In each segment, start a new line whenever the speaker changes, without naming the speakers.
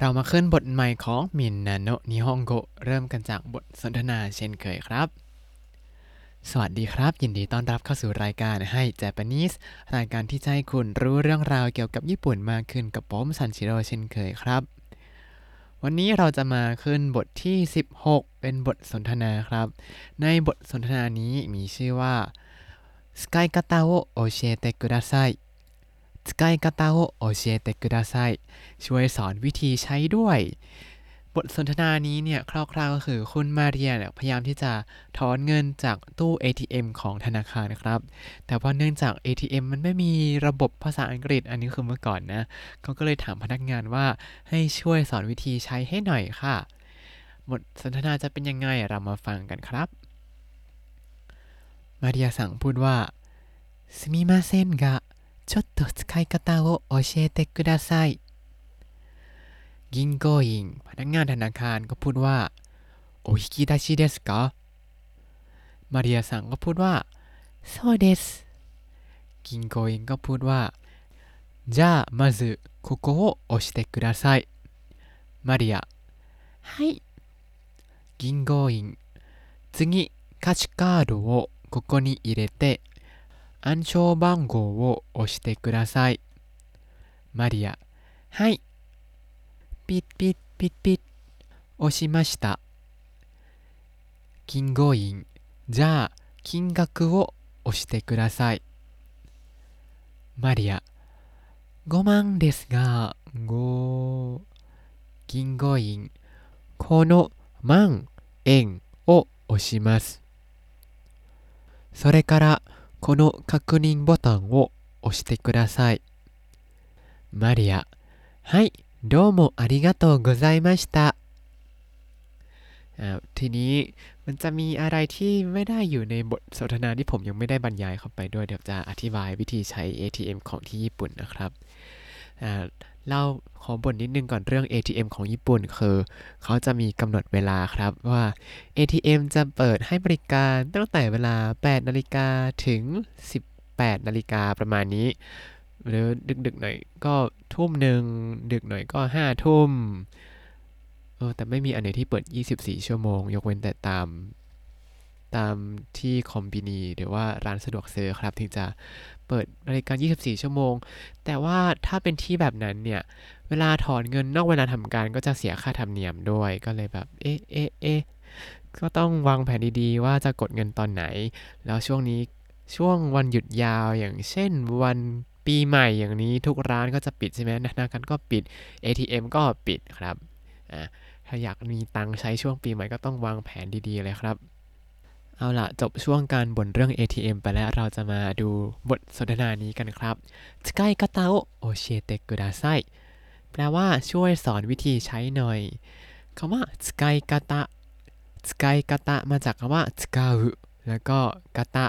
เรามาขึ้นบทใหม่ของมินนาโนนิฮงโกเริ่มกันจากบทสนทนาเช่นเคยครับ สวัสดีครับ ยินดีต้อนรับเข้าสู่รายการให้เจแปนิสรายการที่จะให้คุณรู้เรื่องราวเกี่ยวกับญี่ปุ่นมากขึ้นกับผมซันชิโร่เช่นเคยครับ วันนี้เราจะมาขึ้นบทที่ 16 เป็นบทสนทนาครับ ในบทสนทนานี้มีชื่อว่าสกายกาตาโอโอเชเตกุดาไซ 使い方を教えてくださいช่วยสอนวิธีใช้ด้วย บทสนทนานี้เนี่ยคร่าวๆก็คือคุณมาเรียเนี่ยพยายามที่จะถอนเงินจากตู้ ATM ของธนาคารนะครับ แต่ว่าเนื่องจาก ATM มันไม่มีระบบภาษาอังกฤษอันนี้คือเมื่อก่อนนะเขาก็เลยถามพนักงานว่าให้ช่วยสอนวิธีใช้ให้หน่อยค่ะ บทสนทนาจะเป็นยังไงเรามาฟังกันครับ มาเรียสั่งพูดว่าすみませんが ちょっと使い方を教えてください銀行員พนักงานธนาคารก็พูดว่าโอฮิกิดาชิเดสกะมาเรียสั่งก็พูดว่าそうです銀行員ก็พูดว่าじゃあまずここを押してくださいマリアはい銀行員次歌詞カードをここに入れて 暗証番号を押してください。マリア、はい。ピッピッピッピッ。押しました。金庫員、じゃあ、金額を押してください。マリア、5万ですが、5。銀行員、この万円を押します。それから、この確認ボタンを押してください。マリア、はい、どうもありがとうございました。ทีนี้มันจะมีอะไรที่ไม่ได้อยู่ในบทสนทนาที่ผมยังไม่ได้บรรยายเข้าไปด้วย เดี๋ยวจะอธิบายวิธีใช้ ATM ของที่ญี่ปุ่นนะครับเล่าขอบทนิดนึงก่อนเรื่อง ATM ของญี่ปุ่นคือ เขาจะมีกำหนดเวลาครับว่า ATM จะเปิดให้บริการตั้งแต่เวลา 8 นาฬิกาถึง 18 นาฬิกาประมาณนี้ หรือดึกๆหน่อยก็ทุ่มหนึ่งดึกหน่อยก็ 5 ทุ่มเออแต่ไม่มีอันไหนที่เปิด 24 ชั่วโมง ยกเว้นแต่ตาม ตามที่คอมบินีหรือว่าร้านสะดวกซื้อครับ ถึงจะเปิดบริการ 24 ชั่วโมง แต่ว่าถ้าเป็นที่แบบนั้นเนี่ย เวลาถอนเงินนอกเวลาทำการก็จะเสียค่าธรรมเนียมด้วย ก็เลยแบบ เอ๊ะเอ๊ะเอ๊ะก็ต้องวางแผนดีๆ ว่าจะกดเงินตอนไหน แล้วช่วงนี้ช่วงวันหยุดยาวอย่างเช่นวันปีใหม่อย่างนี้ทุกร้านก็จะปิดใช่ไหมธนาคารก็ปิด ATM ก็ปิดครับ อ่าถ้าอยากมีตังค์ใช้ช่วงปีใหม่ก็ต้องวางแผนดีๆเลยครับ เอาละจบช่วงการบ่นเรื่อง ATM ไปแล้วเราจะมาดูบทสนทนานี้กันครับสกายกาตาโอเชเตกุดาไซแปลว่าช่วยสอนวิธีใช้หน่อยคำว่าสกายกาตาสกายกาตามาจากคำว่าสกาวแล้วก็กาตา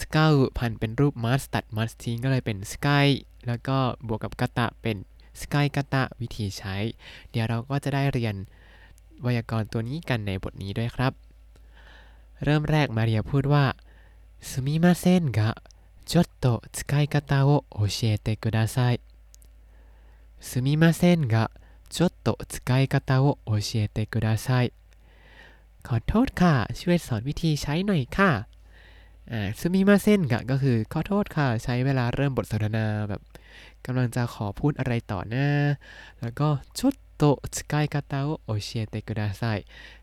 สกาวพันเป็นรูปมาสตัดมาสทิงก็เลยเป็นสกายแล้วก็บวกกับกาตาเป็นสกายกาตาวิธีใช้ เดี๋ยวเราก็จะได้เรียนไวยากรณ์ตัวนี้กันในบทนี้ด้วยครับ เริ่มแรกมาเรียพูดว่าすみませんがちょっと使い方を教えてくださいすみませんがちょっと使い方を教えてくださいขอโทษค่ะ ช่วยสอนวิธีใช้หน่อยค่ะอ่าすみませんがก็คือขอโทษค่ะ ใช้เวลาเริ่มบทสนทนาแบบกำลังจะขอพูดอะไรต่อหน้า แล้วก็ โตะสกายกาเตาโอเชียเตกุดาไซ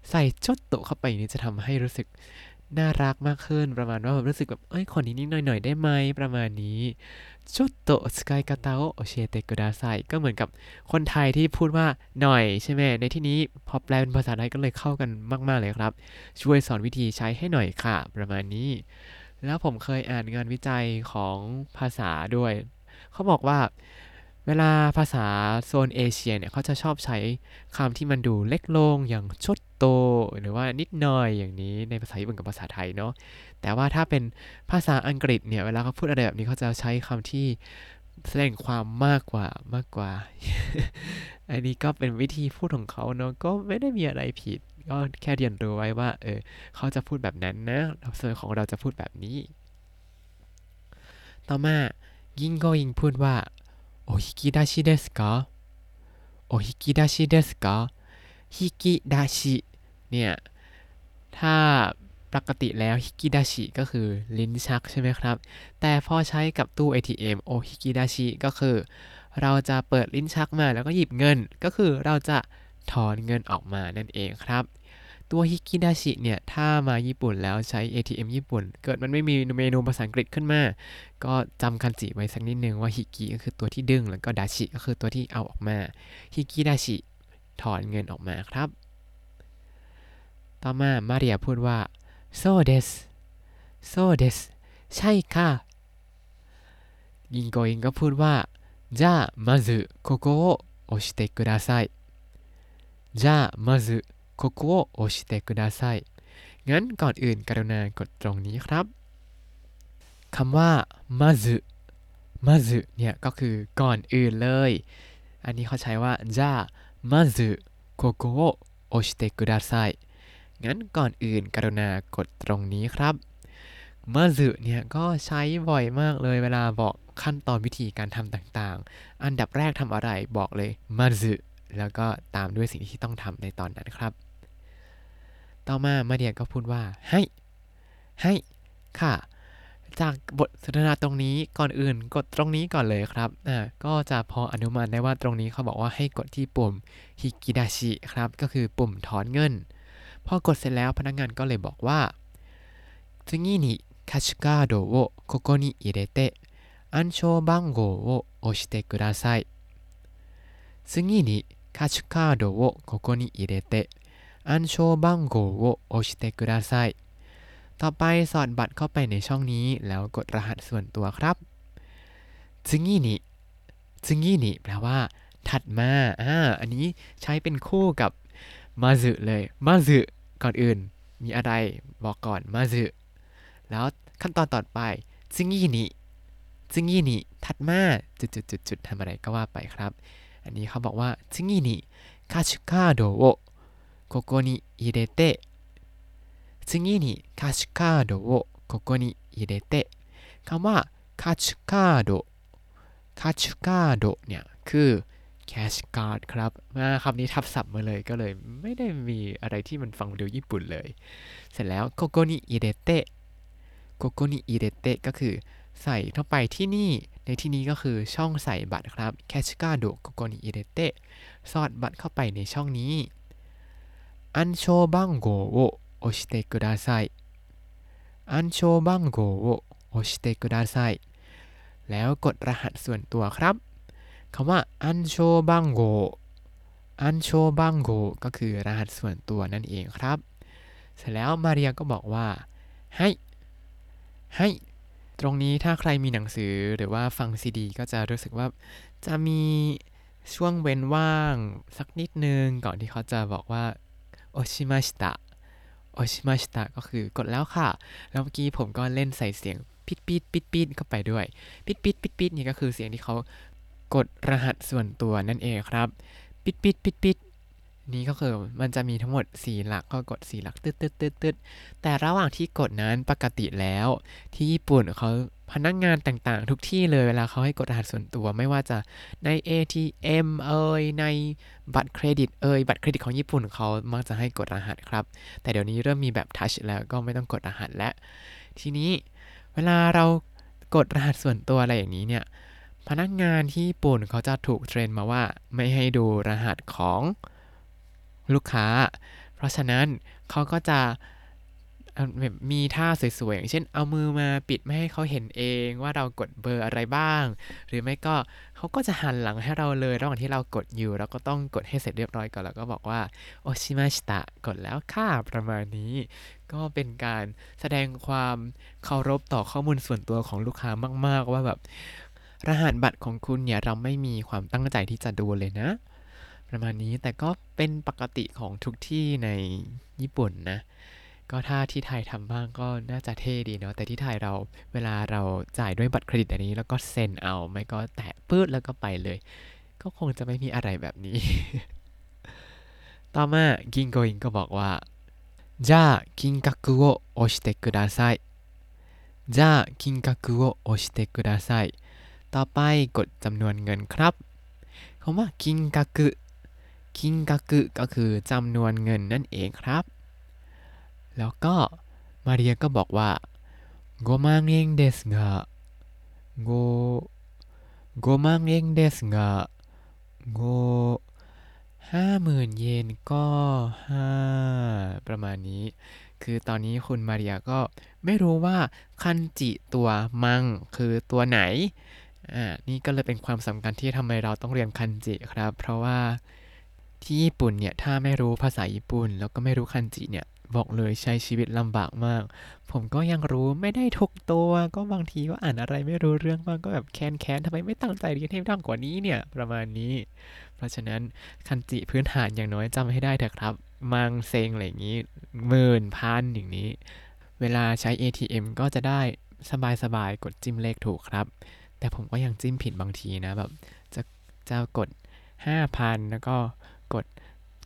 ใส่จดโตเข้าไปนี้จะทำให้รู้สึกน่ารักมากขึ้นประมาณว่ารู้สึกแบบเอ้ยคนนี้นิดหน่อยๆได้ไหมประมาณนี้ชุดโตสกายกาเตาโอเชเตกุดาไซก็เหมือนกับคนไทยที่พูดว่าหน่อยใช่ไหมในที่นี้พอแปลเป็นภาษาไทยก็เลยเข้ากันมากๆเลยครับ ช่วยสอนวิธีใช้ให้หน่อยค่ะ ประมาณนี้ แล้วผมเคยอ่านงานวิจัยของภาษาด้วย เขาบอกว่า เวลาภาษาโซนเอเชียเนี่ยเขาจะชอบใช้คำที่มันดูเล็กลงอย่างชดโต หรือว่านิดหน่อยอย่างนี้ในภาษาญี่ปุ่นกับภาษาไทยเนาะแต่ว่าถ้าเป็นภาษาอังกฤษเนี่ยเวลาเขาพูดอะไรแบบนี้เขาจะใช้คำที่แสดงความมากกว่ามากกว่า อันนี้ก็เป็นวิธีพูดของเขาเนาะก็ไม่ได้มีอะไรผิด ก็แค่เรียนรู้ไว้ว่าเออเขาจะพูดแบบนั้นนะแล้วส่วนของเราจะพูดแบบนี้ ต่อมายิงโกยิงพูดว่า โอฮิกิดาชิเดสกะโอฮิกิดาชิเดสกะฮิกิดาชิเนี่ย ถ้าปกติแล้วฮิกิดาชิก็คือลิ้นชักใช่ไหมครับ แต่พอใช้กับตู้ ATM โอฮิกิดาชิก็คือ เราจะเปิดลิ้นชักมาแล้วก็หยิบเงิน ก็คือเราจะถอนเงินออกมานั่นเองครับ ตัวฮิกิดาชิเนี่ย ถ้ามาญี่ปุ่นแล้วใช้ ATM ญี่ปุ่น เกิดมันไม่มีเมนูภาษาอังกฤษขึ้นมา ก็จำคันจิไว้สักนิดนึงว่าฮิกิก็คือตัวที่ดึง แล้วก็ดาชิก็คือตัวที่เอาออกมา ฮิกิดาชิถอนเงินออกมาครับ ต่อมามาเรียพูดว่าโซเดสโซเดสใช่ค่ะยิงโกอิงก็พูดว่าじゃあまずここを押してくださいじゃあまず โคโกโอชิเตกุดาไซงั้นก่อนอื่นกรุณากดตรงนี้ครับคำว่ามาซึมาซึเนี่ยก็คือก่อนอื่นเลย อันนี้เขาใช้ว่าจ้ามาซึโคโกโอโอชิเตกุดาไซงั้นก่อนอื่นกรุณากดตรงนี้ครับมาซึเนี่ยก็ใช้บ่อยมากเลยเวลาบอกขั้นตอนวิธีการทำต่างๆ อันดับแรกทำอะไรบอกเลยมาซึแล้วก็ตามด้วยสิ่งที่ต้องทำในตอนนั้นครับ ต่อมามาเดียก็พูดว่า ให้ ให้ ค่ะ จากบทสนทนาตรงนี้ก่อนอื่นกดตรงนี้ก่อนเลยครับอ่าก็จะพออนุมานได้ว่าตรงนี้เขาบอกว่าให้กดที่ปุ่มฮิกิดาชิครับ ก็คือปุ่มถอนเงิน พอกดเสร็จแล้วพนักงานก็เลยบอกว่า次にキャッシュカードをここに入れて暗証番号を押してください次にキャッシュカードをここに入れて อันโชบังโกโอโอชิเตกุดาไซต่อไปสอดบัตรเข้าไปในช่องนี้ แล้วกดรหัสส่วนตัวครับซึงี้นิซึงี้นิแปลว่า ถัดมาอ่าอันนี้ใช้เป็นคู่กับมาซึเลยมาซึก่อนอื่น มีอะไรบอกก่อนมาซึแล้วขั้นตอนต่อไปซึงี้นิซึงี้นิถัดมาจุดจุดจุดจุดทำอะไรก็ว่าไปครับ อันนี้เขาบอกว่าซึงี้นิคาชิคาโดโอ โกโกนิอิเดเตะ次にキャッシュカードをここに入れてคำว่าคาชคาโดคาชคาโดเนี่ยคือ cash card ครับมาคำนี้ทับศัพท์มาเลยก็เลยไม่ได้มีอะไรที่มันฟังดูญี่ปุ่นเลย เสร็จแล้วโกโกนิอิเดเตะโกโกนิอิเดเตะก็คือใส่เข้าไปที่นี่ ในที่นี้ก็คือช่องใส่บัตรครับ cash card โกโกนิอิเดเตะสอดบัตรเข้าไปในช่องนี้ อันโชบังโกโอ押してください暗証番号を押してくださいแล้วกดรหัสส่วนตัวครับคำว่าอันโชบังโกอันโชบังโกก็คือรหัสส่วนตัวนั่นเองครับ เสร็จแล้วมาเรียก็บอกว่า ให้ ให้ ตรงนี้ถ้าใครมีหนังสือหรือว่าฟังซีดี ก็จะรู้สึกว่าจะมีช่วงเว้นว่างสักนิดนึง ก่อนที่เขาจะบอกว่า โอชิมาชิตะโอชิมาชิตะก็คือกดแล้วค่ะ แล้วเมื่อกี้ผมก็เล่นใส่เสียงปิดปิดปิดปิดเข้าไปด้วย ปิดปิดปิดปิดนี่ก็คือเสียงที่เขากดรหัสส่วนตัวนั่นเองครับ ปิดปิดปิดปิด นี่ก็คือมันจะมีทั้งหมด 4 หลักก็กด 4 หลักตึ๊ดตึ๊ดตึ๊ดตึ๊ดแต่ระหว่างที่กดนั้นปกติแล้ว ที่ญี่ปุ่นเขาพนักงานต่างๆ ทุกที่เลยเวลาเขาให้กดรหัสส่วนตัว ไม่ว่าจะใน ATM เอ่ยในบัตรเครดิตเอ่ยบัตรเครดิตของญี่ปุ่นเขามักจะให้กดรหัสครับ แต่เดี๋ยวนี้เริ่มมีแบบทัชแล้วก็ไม่ต้องกดรหัสแล้วทีนี้เวลาเรากดรหัสส่วนตัวอะไรอย่างนี้เนี่ยพนักงานที่ญี่ปุ่นเขาจะถูกเทรนมาว่าไม่ให้ดูรหัสของ ลูกค้า เพราะฉะนั้นเขาก็จะมีท่าสวยๆ อย่างเช่น เอามือมาปิดไม่ให้เขาเห็นเองว่าเรากดเบอร์อะไรบ้าง หรือไม่ก็เขาก็จะหันหลังให้เราเลยระหว่างที่เรากดอยู่เราก็ต้องกดให้เสร็จเรียบร้อยก่อนแล้วก็บอกว่าโอชิมาชิตะกดแล้วค่ะประมาณนี้ ก็เป็นการแสดงความเคารพต่อข้อมูลส่วนตัวของลูกค้ามาก ๆ ว่าแบบรหัสบัตรของคุณเนี่ยเราไม่มีความตั้งใจที่จะดูเลยนะ ประมาณนี้แต่ก็เป็นปกติของทุกที่ในญี่ปุ่นนะ ก็ถ้าที่ไทยทำบ้างก็น่าจะเท่ดีเนาะแต่ที่ไทยเราเวลาเราจ่ายด้วยบัตรเครดิตอันนี้ แล้วก็เซ็นเอา ไม่ก็แตะปื้ดแล้วก็ไปเลย ก็คงจะไม่มีอะไรแบบนี้ ต่อมากิงโกอิงก็บอกว่าじゃあ金額を押してくださいじゃあ金額を押してくださいต่อไปกดจำนวนเงินครับคำว่ากิงกักุ คิงกะกึก็คือจำนวนเงินนั่นเองครับ แล้วก็มาเรียก็บอกว่าโกมังเองเดสกะโกโกมังเองเดสกะโกห้าหมื่นเยนก็ห้าประมาณนี้ คือตอนนี้คุณมาเรียก็ไม่รู้ว่าคันจิตัวมังคือตัวไหน อ่า นี่ก็เลยเป็นความสำคัญที่ทำไมเราต้องเรียนคันจิครับ เพราะว่า ที่ญี่ปุ่นเนี่ยถ้าไม่รู้ภาษาญี่ปุ่น แล้วก็ไม่รู้คันจิเนี่ยบอกเลยใช้ชีวิตลำบากมาก ผมก็ยังรู้ไม่ได้ทุกตัว ก็บางทีก็อ่านอะไรไม่รู้เรื่องบ้างก็แบบแค้นแค้นทำไมไม่ตั้งใจเรียนให้มากกว่านี้เนี่ยประมาณนี้ เพราะฉะนั้นคันจิพื้นฐานอย่างน้อยจำให้ได้เถอะครับ มังเซงอะไรอย่างนี้หมื่นพันอย่างนี้ เวลาใช้ ATM ก็จะได้สบายๆกดจิ้มเลขถูกครับ แต่ผมก็ยังจิ้มผิดบางทีนะแบบจะจะกด 5,000 แล้วก็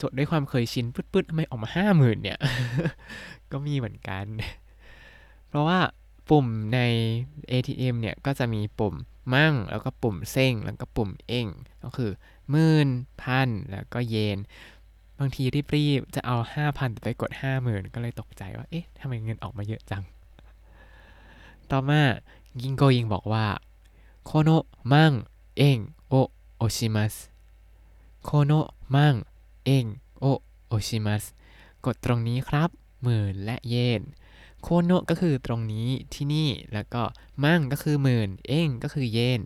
จดด้วยความเคยชินปื๊ดๆทำไมออกมา50,000เนี่ย ก็มีเหมือนกัน เพราะว่าปุ่มใน ATM เนี่ยก็จะมีปุ่มมั่ง แล้วก็ปุ่มเซ้งแล้วก็ปุ่มเอ่งก็คือหมื่นพันแล้วก็เยน บางทีรีบๆจะเอา5,000แต่ไปกด50,000ก็เลยตกใจว่า เอ๊ะทำไมเงินออกมาเยอะจัง ต่อมากิงโกยิงบอกว่าโคโนมังเองโอโอชิมัสโคโนมัง เองโอโอชิมัสกดตรงนี้ครับ หมื่นและเยน โคโนก็คือตรงนี้ที่นี่ แล้วก็มั่งก็คือหมื่น เองก็คือเยน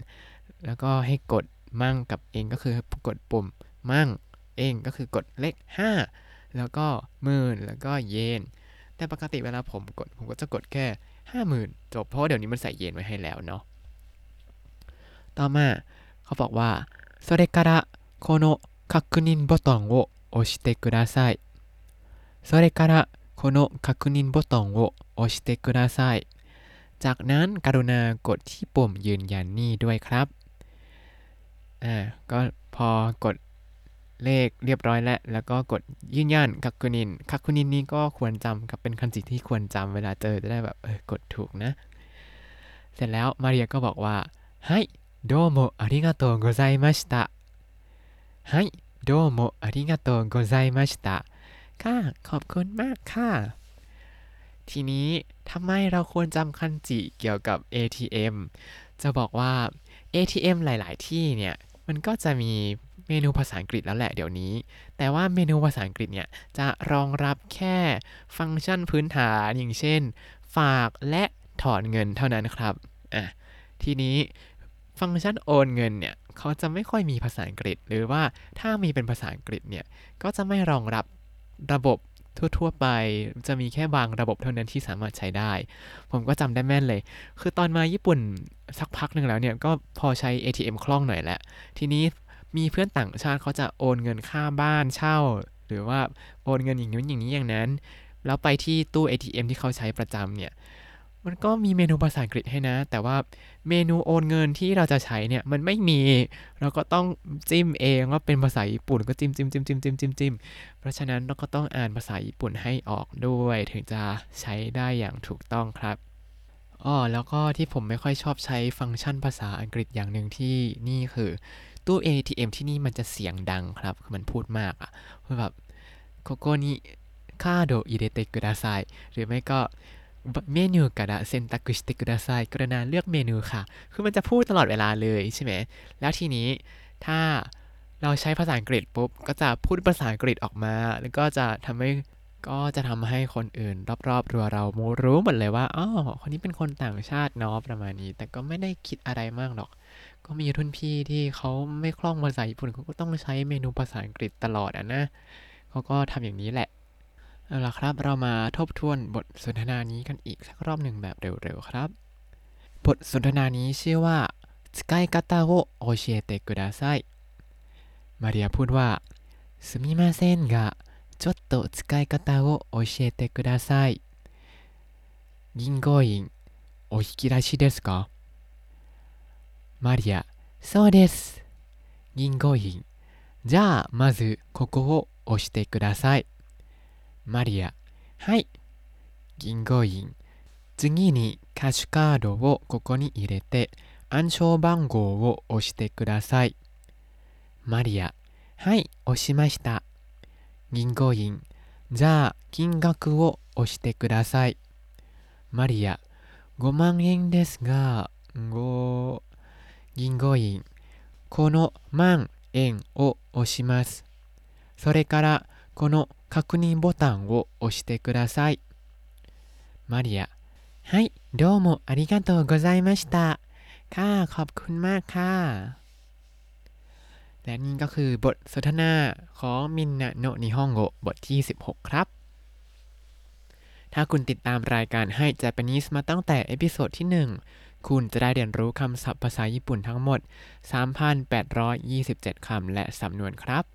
แล้วก็ให้กดมั่งกับเองก็คือกดปุ่มมั่ง เองก็คือกดเลข 5 แล้วก็หมื่นแล้วก็เยน แต่ปกติเวลาผมกดผมก็จะกดแค่ห้าหมื่นจบ เพราะว่าเดี๋ยวนี้มันใส่เยนไว้ให้แล้วเนาะ ต่อมาเขาบอกว่าสเรกระโคโน 確認ボタンを押してください。それからこの確認ボタンを押してください。จากนั้นกรุณากดที่ปุ่มยืนยันนี่ด้วยครับ อ่า ก็พอกดเลขเรียบร้อยแล้ว แล้วก็กดยืนยันคักคุนินคักคุนินนี่ก็ควรจำครับเป็นคันจิที่ควรจำเวลาเจอจะได้แบบเออกดถูกนะ เสร็จแล้วมาเรียก็บอกว่าใはいどうもありがとうございました ไฮโดโมอาริกาโตโกไซมาชิตะค่ะขอบคุณมากค่ะ ทีนี้ทำไมเราควรจำคันจิเกี่ยวกับ ATM จะบอกว่า ATM หลาย ๆ ที่เนี่ย มันก็จะมีเมนูภาษาอังกฤษแล้วแหละเดี๋ยวนี้ แต่ว่าเมนูภาษาอังกฤษเนี่ย จะรองรับแค่ฟังก์ชันพื้นฐานอย่างเช่น ฝากและถอนเงินเท่านั้นครับ อะ ทีนี้ฟังก์ชันโอนเงินเนี่ย เขาจะไม่ค่อยมีภาษาอังกฤษ หรือว่าถ้ามีเป็นภาษาอังกฤษเนี่ย ก็จะไม่รองรับระบบทั่วๆไป จะมีแค่บางระบบเท่านั้นที่สามารถใช้ได้ ผมก็จำได้แม่นเลย คือตอนมาญี่ปุ่นสักพักหนึ่งแล้วเนี่ย ก็พอใช้ ATM คล่องหน่อยแหละ ทีนี้มีเพื่อนต่างชาติเขาจะโอนเงินค่าบ้านเช่า หรือว่าโอนเงินอย่างนู้นอย่างนี้อย่างนั้น แล้วไปที่ตู้ ATM ที่เขาใช้ประจำเนี่ย มันก็มีเมนูภาษาอังกฤษให้นะ แต่ว่าเมนูโอนเงินที่เราจะใช้เนี่ยมันไม่มี เราก็ต้องจิ้มเองว่าเป็นภาษาญี่ปุ่นก็จิ้มจิ้มจิ้มจิ้มจิ้มจิ้มจิ้มเพราะฉะนั้นเราก็ต้องอ่านภาษาญี่ปุ่นให้ออกด้วย ถึงจะใช้ได้อย่างถูกต้องครับอ๋อแล้วก็ที่ผมไม่ค่อยชอบใช้ฟังก์ชันภาษาอังกฤษอย่างหนึ่งที่นี่คือตู้ ATM ที่นี่มันจะเสียงดังครับคือมันพูดมากอะคือแบบโคโกนิคาโดอิเดเตกุดาไซหรือไม่ก็ เมนูกระดาเซนตักุชิกุดาไซกระนาเลือกเมนูค่ะ คือมันจะพูดตลอดเวลาเลยใช่ไหม แล้วทีนี้ถ้าเราใช้ภาษาอังกฤษปุ๊บ ก็จะพูดภาษาอังกฤษออกมา แล้วก็จะทำให้ก็จะทำให้คนอื่น รอบๆรัวเรามูรู้หมดเลยว่าอ๋อคนนี้เป็นคนต่างชาติเนาะประมาณนี้ แต่ก็ไม่ได้คิดอะไรมากหรอก ก็มีรุ่นพี่ที่เขาไม่คล่องภาษาญี่ปุ่นเขาก็ต้องใช้เมนูภาษาอังกฤษตลอดอะนะเขาก็ทำอย่างนี้แหละ เอาละครับเรามาทบทวนบทสนทนานี้กันอีกสักรอบหนึ่งแบบเร็วๆครับ บทสนทนานี้ชื่อว่า使い方を教えてくださいมาเรียพูดว่าすみませんがちょっと使い方を教えてください銀行員お引き出しですかマリア、そうです。銀行員。じゃあ、まず、ここを押してください。 マリア、はい。銀行員。次に、キャッシュカードをここに入れて、暗証番号を押してください。マリア、はい押しました。銀行員。じゃあ金額を押してください。マリア5万円ですが5銀行員。この万円を押します。それからこの確認ボタンを押してください。マリア、はい、どうもありがとうございました。ค่ะขอบคุณมากค่ะ และนี่ก็คือบทสนทนาของมินนะโนนิฮงโกบทที่ 16 ครับ ถ้าคุณติดตามรายการให้เจแปนิสมาตั้งแต่เอพิโซดที่ 1 คุณจะได้เรียนรู้คำศัพท์ภาษาญี่ปุ่นทั้งหมด 3,827 คำและสำนวนครับ